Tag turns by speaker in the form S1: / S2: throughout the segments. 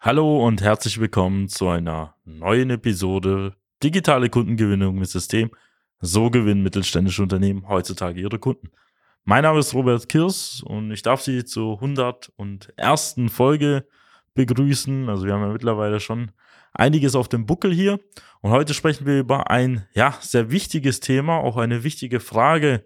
S1: Hallo und herzlich willkommen zu einer neuen Episode Digitale Kundengewinnung mit System. So gewinnen mittelständische Unternehmen heutzutage ihre Kunden. Mein Name ist Robert Kirs und ich darf Sie zur 101. Folge begrüßen. Also wir haben ja mittlerweile schon einiges auf dem Buckel hier. Und heute sprechen wir über ein ja, sehr wichtiges Thema, auch eine wichtige Frage,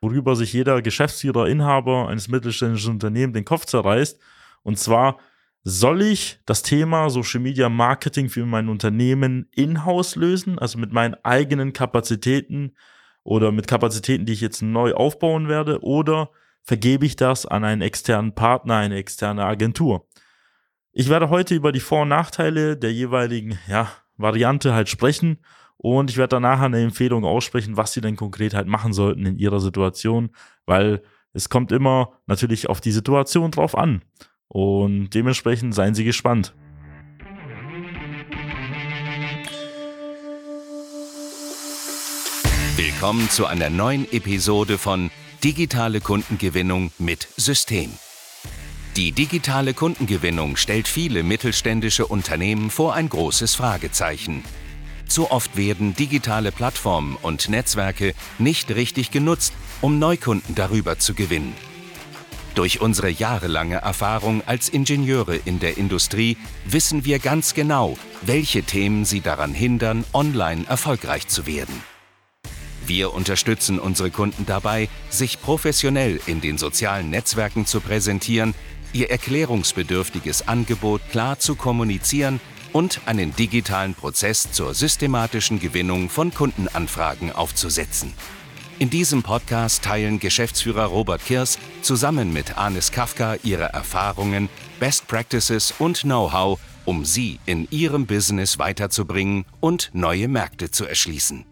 S1: worüber sich jeder Geschäftsführer, Inhaber eines mittelständischen Unternehmens den Kopf zerreißt. Und zwar, soll ich das Thema Social Media Marketing für mein Unternehmen in-house lösen, also mit meinen eigenen Kapazitäten oder mit Kapazitäten, die ich jetzt neu aufbauen werde, oder vergebe ich das an einen externen Partner, eine externe Agentur? Ich werde heute über die Vor- und Nachteile der jeweiligen ja, Variante halt sprechen und ich werde danach eine Empfehlung aussprechen, was Sie denn konkret halt machen sollten in Ihrer Situation, weil es kommt immer natürlich auf die Situation drauf an. Und dementsprechend seien Sie gespannt.
S2: Willkommen zu einer neuen Episode von Digitale Kundengewinnung mit System. Die digitale Kundengewinnung stellt viele mittelständische Unternehmen vor ein großes Fragezeichen. Zu oft werden digitale Plattformen und Netzwerke nicht richtig genutzt, um Neukunden darüber zu gewinnen. Durch unsere jahrelange Erfahrung als Ingenieure in der Industrie wissen wir ganz genau, welche Themen sie daran hindern, online erfolgreich zu werden. Wir unterstützen unsere Kunden dabei, sich professionell in den sozialen Netzwerken zu präsentieren, ihr erklärungsbedürftiges Angebot klar zu kommunizieren und einen digitalen Prozess zur systematischen Gewinnung von Kundenanfragen aufzusetzen. In diesem Podcast teilen Geschäftsführer Robert Kirs zusammen mit Anis Kafka ihre Erfahrungen, Best Practices und Know-how, um sie in ihrem Business weiterzubringen und neue Märkte zu erschließen.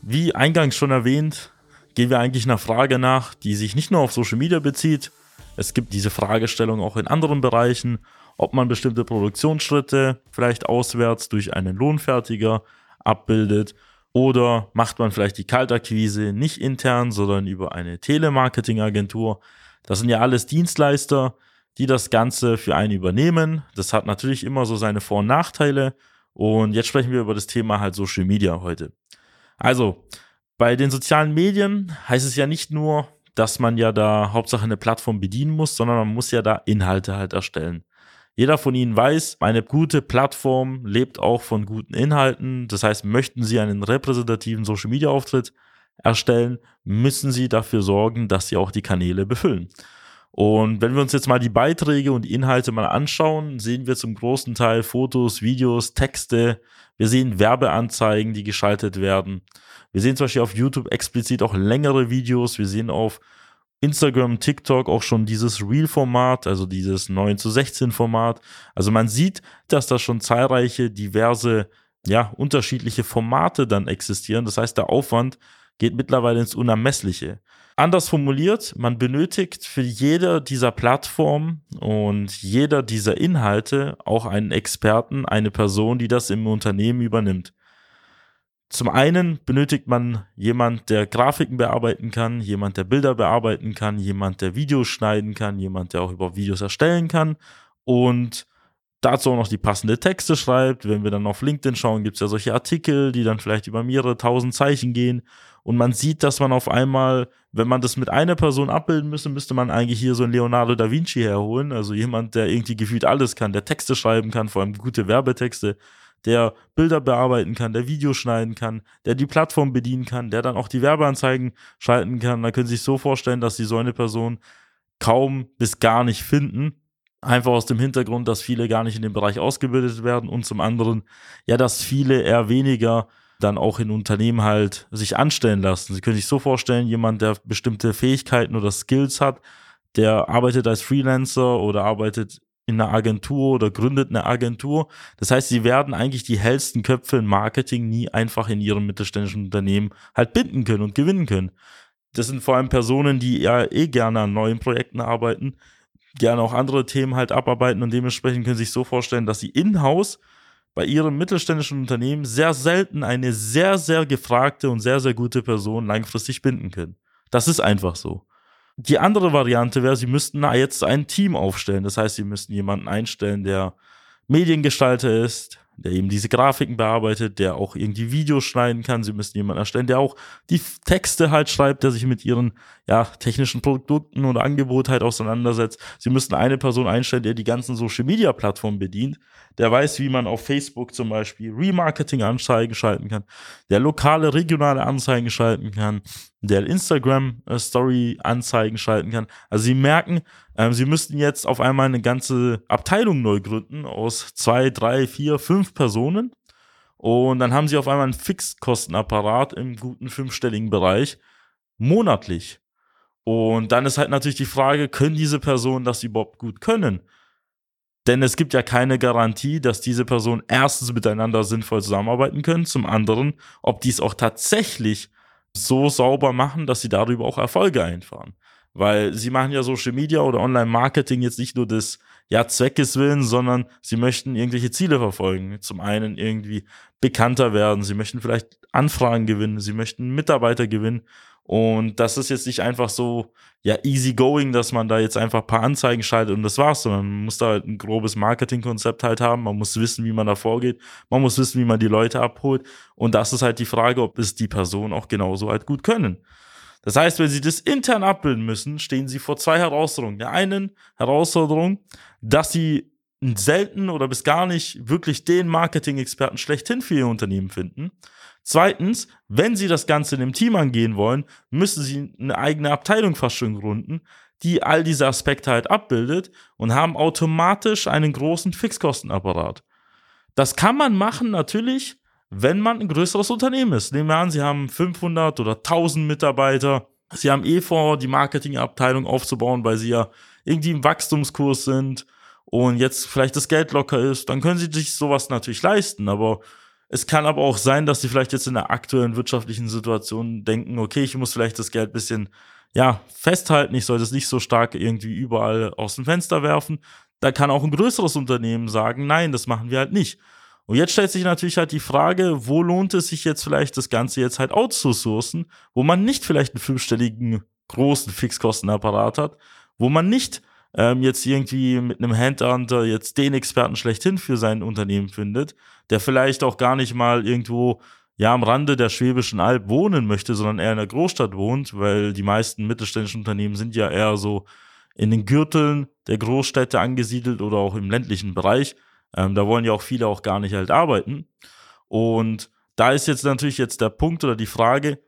S1: Wie eingangs schon erwähnt, gehen wir eigentlich einer Frage nach, die sich nicht nur auf Social Media bezieht. Es gibt diese Fragestellung auch in anderen Bereichen, ob man bestimmte Produktionsschritte vielleicht auswärts durch einen Lohnfertiger abbildet oder macht man vielleicht die Kaltakquise nicht intern, sondern über eine Telemarketingagentur? Das sind ja alles Dienstleister, die das Ganze für einen übernehmen. Das hat natürlich immer so seine Vor- und Nachteile. Und jetzt sprechen wir über das Thema halt Social Media heute. Also, bei den sozialen Medien heißt es ja nicht nur, dass man ja da Hauptsache eine Plattform bedienen muss, sondern man muss ja da Inhalte halt erstellen. Jeder von Ihnen weiß, eine gute Plattform lebt auch von guten Inhalten. Das heißt, möchten Sie einen repräsentativen Social Media Auftritt erstellen, müssen Sie dafür sorgen, dass Sie auch die Kanäle befüllen. Und wenn wir uns jetzt mal die Beiträge und Inhalte mal anschauen, sehen wir zum großen Teil Fotos, Videos, Texte. Wir sehen Werbeanzeigen, die geschaltet werden. Wir sehen zum Beispiel auf YouTube explizit auch längere Videos. Wir sehen auf Instagram, TikTok auch schon dieses Real-Format, also dieses 9 zu 16 Format. Also man sieht, dass da schon zahlreiche diverse, ja, unterschiedliche Formate dann existieren. Das heißt, der Aufwand geht mittlerweile ins Unermessliche. Anders formuliert, man benötigt für jede dieser Plattformen und jeder dieser Inhalte auch einen Experten, eine Person, die das im Unternehmen übernimmt. Zum einen benötigt man jemand, der Grafiken bearbeiten kann, jemand, der Bilder bearbeiten kann, jemand, der Videos schneiden kann, jemand, der auch über Videos erstellen kann und dazu auch noch die passende Texte schreibt. Wenn wir dann auf LinkedIn schauen, gibt es ja solche Artikel, die dann vielleicht über mehrere tausend Zeichen gehen. Und man sieht, dass man auf einmal, wenn man das mit einer Person abbilden müsste, müsste man eigentlich hier so einen Leonardo da Vinci herholen. Also jemand, der irgendwie gefühlt alles kann, der Texte schreiben kann, vor allem gute Werbetexte, der Bilder bearbeiten kann, der Videos schneiden kann, der die Plattform bedienen kann, der dann auch die Werbeanzeigen schalten kann. Da können Sie sich so vorstellen, dass Sie so eine Person kaum bis gar nicht finden. Einfach aus dem Hintergrund, dass viele gar nicht in dem Bereich ausgebildet werden und zum anderen, ja, dass viele eher weniger dann auch in Unternehmen halt sich anstellen lassen. Sie können sich so vorstellen, jemand, der bestimmte Fähigkeiten oder Skills hat, der arbeitet als Freelancer oder arbeitet in einer Agentur oder gründet eine Agentur. Das heißt, sie werden eigentlich die hellsten Köpfe im Marketing nie einfach in ihrem mittelständischen Unternehmen halt binden können und gewinnen können. Das sind vor allem Personen, die ja eh gerne an neuen Projekten arbeiten, gerne auch andere Themen halt abarbeiten und dementsprechend können Sie sich so vorstellen, dass sie in-house bei ihrem mittelständischen Unternehmen sehr selten eine sehr, sehr gefragte und sehr, sehr gute Person langfristig binden können. Das ist einfach so. Die andere Variante wäre, sie müssten jetzt ein Team aufstellen. Das heißt, sie müssten jemanden einstellen, der Mediengestalter ist, der eben diese Grafiken bearbeitet, der auch irgendwie Videos schneiden kann. Sie müssen jemanden erstellen, der auch die Texte halt schreibt, der sich mit ihren ja, technischen Produkten oder Angeboten halt auseinandersetzt. Sie müssen eine Person einstellen, der die ganzen Social Media Plattformen bedient, der weiß, wie man auf Facebook zum Beispiel Remarketing-Anzeigen schalten kann, der lokale, regionale Anzeigen schalten kann, der Instagram-Story-Anzeigen schalten kann. Also sie merken, ähm, sie müssten jetzt auf einmal eine ganze Abteilung neu gründen aus zwei, drei, vier, fünf Personen. Und dann haben sie auf einmal einen Fixkostenapparat im guten fünfstelligen Bereich monatlich. Und dann ist halt natürlich die Frage, können diese Personen das überhaupt gut können? Denn es gibt ja keine Garantie, dass diese Personen erstens miteinander sinnvoll zusammenarbeiten können, zum anderen, ob die es auch tatsächlich so sauber machen, dass sie darüber auch Erfolge einfahren. Weil sie machen ja Social Media oder Online-Marketing jetzt nicht nur des ja, Zweckes willen, sondern sie möchten irgendwelche Ziele verfolgen. Zum einen irgendwie bekannter werden, sie möchten vielleicht Anfragen gewinnen, sie möchten Mitarbeiter gewinnen und das ist jetzt nicht einfach so, ja, easy going, dass man da jetzt einfach ein paar Anzeigen schaltet und das war's, sondern man muss da halt ein grobes Marketingkonzept halt haben. Man muss wissen, wie man da vorgeht. Man muss wissen, wie man die Leute abholt. Und das ist halt die Frage, ob es die Personen auch genauso halt gut können. Das heißt, wenn sie das intern abbilden müssen, stehen sie vor zwei Herausforderungen. Der einen Herausforderung, dass sie selten oder bis gar nicht wirklich den Marketing-Experten schlechthin für ihr Unternehmen finden. Zweitens, wenn Sie das Ganze in einem Team angehen wollen, müssen Sie eine eigene Abteilung fast schon gründen, die all diese Aspekte halt abbildet und haben automatisch einen großen Fixkostenapparat. Das kann man machen natürlich, wenn man ein größeres Unternehmen ist. Nehmen wir an, Sie haben 500 oder 1000 Mitarbeiter. Sie haben eh vor, die Marketingabteilung aufzubauen, weil Sie ja irgendwie im Wachstumskurs sind und jetzt vielleicht das Geld locker ist. Dann können Sie sich sowas natürlich leisten, aber es kann aber auch sein, dass sie vielleicht jetzt in der aktuellen wirtschaftlichen Situation denken, okay, ich muss vielleicht das Geld bisschen ja, festhalten, ich sollte es nicht so stark irgendwie überall aus dem Fenster werfen. Da kann auch ein größeres Unternehmen sagen, nein, das machen wir halt nicht. Und jetzt stellt sich natürlich halt die Frage, wo lohnt es sich jetzt vielleicht das Ganze jetzt halt outzusourcen, wo man nicht vielleicht einen fünfstelligen großen Fixkostenapparat hat, wo man nicht ähm, jetzt irgendwie mit einem Handhunter jetzt den Experten schlechthin für sein Unternehmen findet, der vielleicht auch gar nicht mal irgendwo ja am Rande der Schwäbischen Alb wohnen möchte, sondern eher in der Großstadt wohnt, weil die meisten mittelständischen Unternehmen sind ja eher so in den Gürteln der Großstädte angesiedelt oder auch im ländlichen Bereich. Ähm, da wollen ja auch viele auch gar nicht halt arbeiten. Und da ist jetzt natürlich jetzt der Punkt oder die Frage,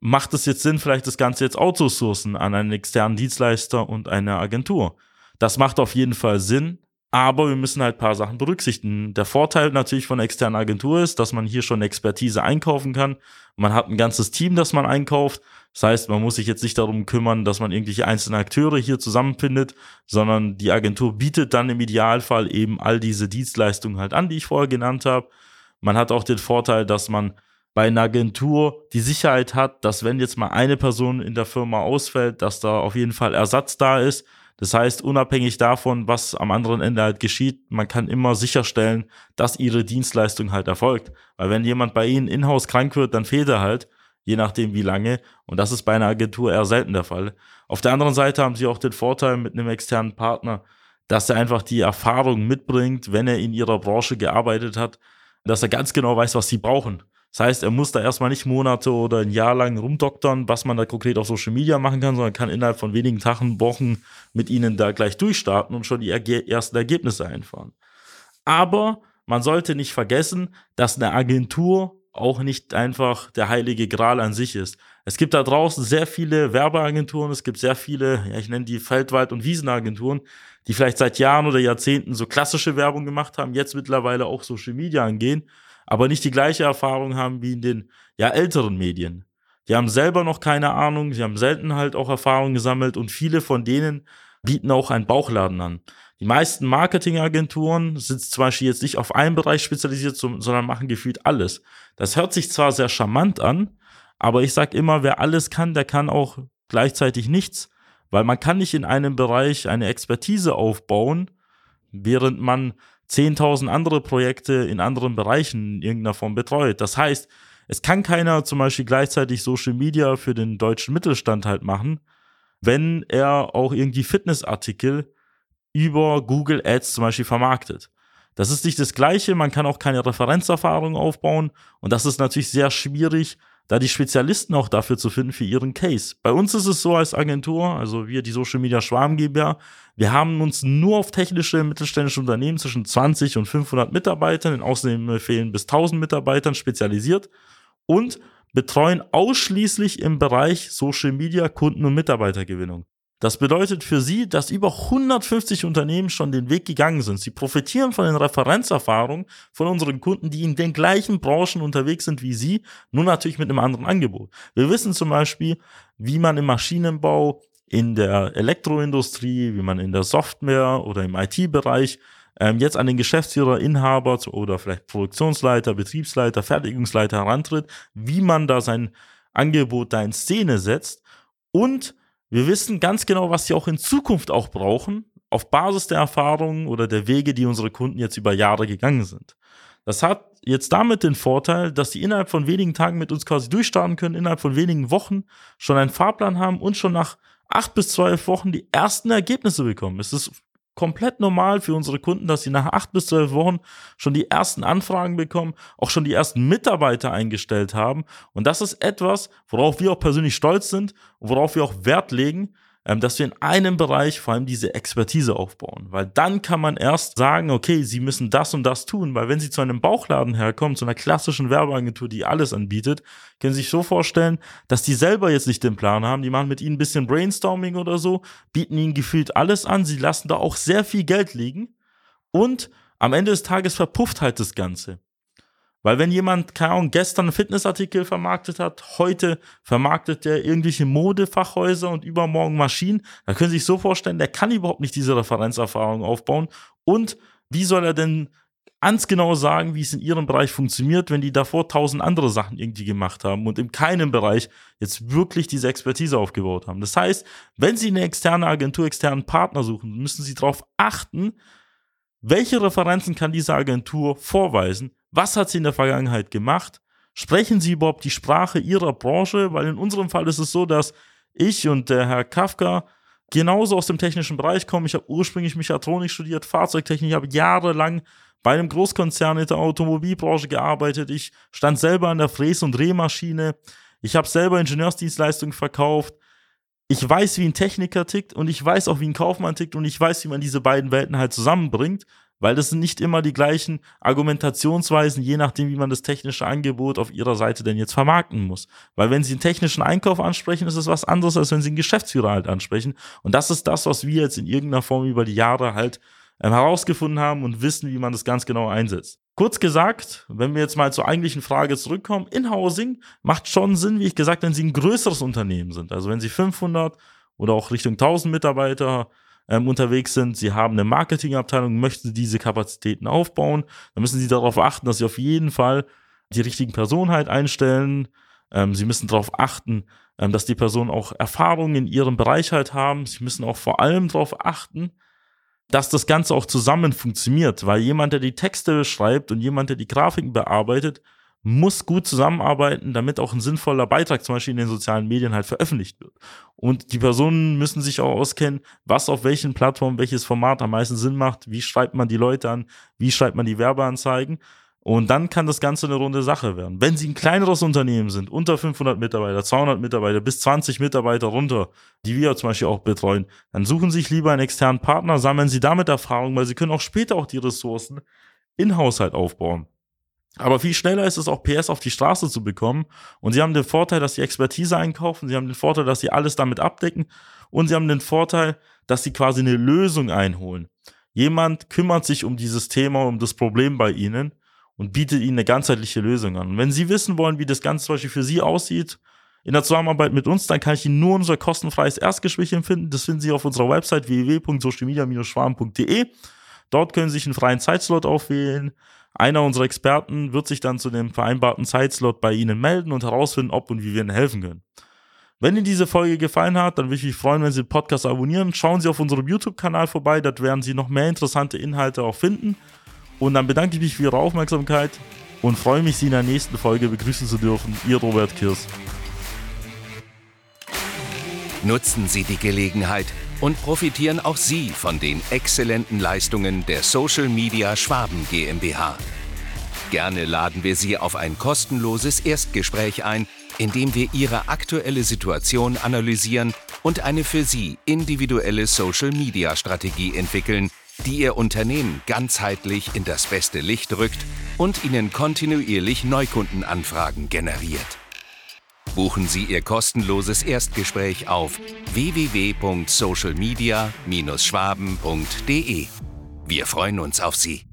S1: macht es jetzt Sinn, vielleicht das Ganze jetzt outzusourcen an einen externen Dienstleister und eine Agentur? Das macht auf jeden Fall Sinn, aber wir müssen halt ein paar Sachen berücksichtigen. Der Vorteil natürlich von einer externen Agentur ist, dass man hier schon Expertise einkaufen kann. Man hat ein ganzes Team, das man einkauft. Das heißt, man muss sich jetzt nicht darum kümmern, dass man irgendwelche einzelnen Akteure hier zusammenfindet, sondern die Agentur bietet dann im Idealfall eben all diese Dienstleistungen halt an, die ich vorher genannt habe. Man hat auch den Vorteil, dass man bei einer Agentur die Sicherheit hat, dass wenn jetzt mal eine Person in der Firma ausfällt, dass da auf jeden Fall Ersatz da ist. Das heißt, unabhängig davon, was am anderen Ende halt geschieht, man kann immer sicherstellen, dass ihre Dienstleistung halt erfolgt. Weil wenn jemand bei Ihnen in-house krank wird, dann fehlt er halt, je nachdem wie lange. Und das ist bei einer Agentur eher selten der Fall. Auf der anderen Seite haben Sie auch den Vorteil mit einem externen Partner, dass er einfach die Erfahrung mitbringt, wenn er in Ihrer Branche gearbeitet hat, dass er ganz genau weiß, was Sie brauchen. Das heißt, er muss da erstmal nicht Monate oder ein Jahr lang rumdoktern, was man da konkret auf Social Media machen kann, sondern kann innerhalb von wenigen Tagen, Wochen mit ihnen da gleich durchstarten und schon die ersten Ergebnisse einfahren. Aber man sollte nicht vergessen, dass eine Agentur auch nicht einfach der heilige Gral an sich ist. Es gibt da draußen sehr viele Werbeagenturen, es gibt sehr viele, ja, ich nenne die Feldwald- und Wiesenagenturen, die vielleicht seit Jahren oder Jahrzehnten so klassische Werbung gemacht haben, jetzt mittlerweile auch Social Media angehen aber nicht die gleiche Erfahrung haben wie in den ja, älteren Medien. Die haben selber noch keine Ahnung, sie haben selten halt auch Erfahrungen gesammelt und viele von denen bieten auch einen Bauchladen an. Die meisten Marketingagenturen sind zum Beispiel jetzt nicht auf einen Bereich spezialisiert, sondern machen gefühlt alles. Das hört sich zwar sehr charmant an, aber ich sage immer, wer alles kann, der kann auch gleichzeitig nichts, weil man kann nicht in einem Bereich eine Expertise aufbauen, während man 10.000 andere Projekte in anderen Bereichen in irgendeiner Form betreut. Das heißt, es kann keiner zum Beispiel gleichzeitig Social Media für den deutschen Mittelstand halt machen, wenn er auch irgendwie Fitnessartikel über Google Ads zum Beispiel vermarktet. Das ist nicht das Gleiche, man kann auch keine Referenzerfahrung aufbauen und das ist natürlich sehr schwierig, da die Spezialisten auch dafür zu finden für ihren Case. Bei uns ist es so als Agentur, also wir, die Social Media Schwarm GmbH, wir haben uns nur auf technische mittelständische Unternehmen zwischen 20 und 500 Mitarbeitern, in Ausnahmefällen bis 1000 Mitarbeitern spezialisiert und betreuen ausschließlich im Bereich Social Media Kunden- und Mitarbeitergewinnung. Das bedeutet für Sie, dass über 150 Unternehmen schon den Weg gegangen sind. Sie profitieren von den Referenzerfahrungen von unseren Kunden, die in den gleichen Branchen unterwegs sind wie Sie, nur natürlich mit einem anderen Angebot. Wir wissen zum Beispiel, wie man im Maschinenbau, in der Elektroindustrie, wie man in der Software oder im IT-Bereich ähm, jetzt an den Geschäftsführer, Inhaber oder vielleicht Produktionsleiter, Betriebsleiter, Fertigungsleiter herantritt, wie man da sein Angebot da in Szene setzt und wir wissen ganz genau, was sie auch in Zukunft auch brauchen, auf Basis der Erfahrungen oder der Wege, die unsere Kunden jetzt über Jahre gegangen sind. Das hat jetzt damit den Vorteil, dass sie innerhalb von wenigen Tagen mit uns quasi durchstarten können, innerhalb von wenigen Wochen schon einen Fahrplan haben und schon nach acht bis zwölf Wochen die ersten Ergebnisse bekommen. Es ist komplett normal für unsere Kunden, dass sie nach acht bis zwölf Wochen schon die ersten Anfragen bekommen, auch schon die ersten Mitarbeiter eingestellt haben. Und das ist etwas, worauf wir auch persönlich stolz sind und worauf wir auch Wert legen, dass wir in einem Bereich vor allem diese Expertise aufbauen. Weil dann kann man erst sagen, okay, Sie müssen das und das tun. Weil wenn Sie zu einem Bauchladen herkommen, zu einer klassischen Werbeagentur, die alles anbietet, können Sie sich so vorstellen, dass die selber jetzt nicht den Plan haben. Die machen mit Ihnen ein bisschen Brainstorming oder so, bieten Ihnen gefühlt alles an. Sie lassen da auch sehr viel Geld liegen. Und am Ende des Tages verpufft halt das Ganze. Weil wenn jemand, keine Ahnung, gestern Fitnessartikel vermarktet hat, heute vermarktet der irgendwelche Modefachhäuser und übermorgen Maschinen, dann können Sie sich so vorstellen, der kann überhaupt nicht diese Referenzerfahrung aufbauen. Und wie soll er denn ganz genau sagen, wie es in ihrem Bereich funktioniert, wenn die davor tausend andere Sachen irgendwie gemacht haben und in keinem Bereich jetzt wirklich diese Expertise aufgebaut haben. Das heißt, wenn Sie eine externe Agentur, externen Partner suchen, müssen Sie darauf achten, welche Referenzen kann diese Agentur vorweisen, was hat sie in der Vergangenheit gemacht? Sprechen sie überhaupt die Sprache ihrer Branche? Weil in unserem Fall ist es so, dass ich und der Herr Kafka genauso aus dem technischen Bereich kommen. Ich habe ursprünglich Mechatronik studiert, Fahrzeugtechnik, habe jahrelang bei einem Großkonzern in der Automobilbranche gearbeitet. Ich stand selber an der Fräs- und Drehmaschine. Ich habe selber Ingenieursdienstleistungen verkauft. Ich weiß, wie ein Techniker tickt und ich weiß auch, wie ein Kaufmann tickt und ich weiß, wie man diese beiden Welten halt zusammenbringt weil das sind nicht immer die gleichen Argumentationsweisen, je nachdem, wie man das technische Angebot auf ihrer Seite denn jetzt vermarkten muss. Weil wenn sie einen technischen Einkauf ansprechen, ist es was anderes, als wenn sie einen Geschäftsführer halt ansprechen. Und das ist das, was wir jetzt in irgendeiner Form über die Jahre halt ähm, herausgefunden haben und wissen, wie man das ganz genau einsetzt. Kurz gesagt, wenn wir jetzt mal zur eigentlichen Frage zurückkommen, In-Housing macht schon Sinn, wie ich gesagt, wenn Sie ein größeres Unternehmen sind. Also wenn Sie 500 oder auch Richtung 1000 Mitarbeiter ähm, unterwegs sind, sie haben eine Marketingabteilung, möchten diese Kapazitäten aufbauen, dann müssen sie darauf achten, dass sie auf jeden Fall die richtigen Personen halt einstellen. Ähm, sie müssen darauf achten, ähm, dass die Personen auch Erfahrungen in ihrem Bereich halt haben. Sie müssen auch vor allem darauf achten, dass das Ganze auch zusammen funktioniert, weil jemand, der die Texte schreibt und jemand, der die Grafiken bearbeitet, muss gut zusammenarbeiten, damit auch ein sinnvoller Beitrag zum Beispiel in den sozialen Medien halt veröffentlicht wird. Und die Personen müssen sich auch auskennen, was auf welchen Plattformen, welches Format am meisten Sinn macht, wie schreibt man die Leute an, wie schreibt man die Werbeanzeigen. Und dann kann das Ganze eine runde Sache werden. Wenn Sie ein kleineres Unternehmen sind, unter 500 Mitarbeiter, 200 Mitarbeiter bis 20 Mitarbeiter runter, die wir zum Beispiel auch betreuen, dann suchen Sie sich lieber einen externen Partner, sammeln Sie damit Erfahrung, weil Sie können auch später auch die Ressourcen in Haushalt aufbauen. Aber viel schneller ist es auch, PS auf die Straße zu bekommen. Und sie haben den Vorteil, dass sie Expertise einkaufen. Sie haben den Vorteil, dass sie alles damit abdecken. Und sie haben den Vorteil, dass sie quasi eine Lösung einholen. Jemand kümmert sich um dieses Thema, um das Problem bei ihnen und bietet ihnen eine ganzheitliche Lösung an. Und wenn sie wissen wollen, wie das Ganze zum Beispiel für sie aussieht, in der Zusammenarbeit mit uns, dann kann ich Ihnen nur unser kostenfreies Erstgespräch empfinden. Das finden Sie auf unserer Website www.socialmedia-schwarm.de. Dort können Sie sich einen freien Zeitslot aufwählen. Einer unserer Experten wird sich dann zu dem vereinbarten Zeitslot bei Ihnen melden und herausfinden, ob und wie wir Ihnen helfen können. Wenn Ihnen diese Folge gefallen hat, dann würde ich mich freuen, wenn Sie den Podcast abonnieren. Schauen Sie auf unserem YouTube-Kanal vorbei, dort werden Sie noch mehr interessante Inhalte auch finden. Und dann bedanke ich mich für Ihre Aufmerksamkeit und freue mich, Sie in der nächsten Folge begrüßen zu dürfen. Ihr Robert Kirs.
S2: Nutzen Sie die Gelegenheit und profitieren auch Sie von den exzellenten Leistungen der Social Media Schwaben GmbH. Gerne laden wir Sie auf ein kostenloses Erstgespräch ein, in dem wir Ihre aktuelle Situation analysieren und eine für Sie individuelle Social Media Strategie entwickeln, die Ihr Unternehmen ganzheitlich in das beste Licht rückt und Ihnen kontinuierlich Neukundenanfragen generiert. Buchen Sie Ihr kostenloses Erstgespräch auf www.socialmedia-schwaben.de. Wir freuen uns auf Sie.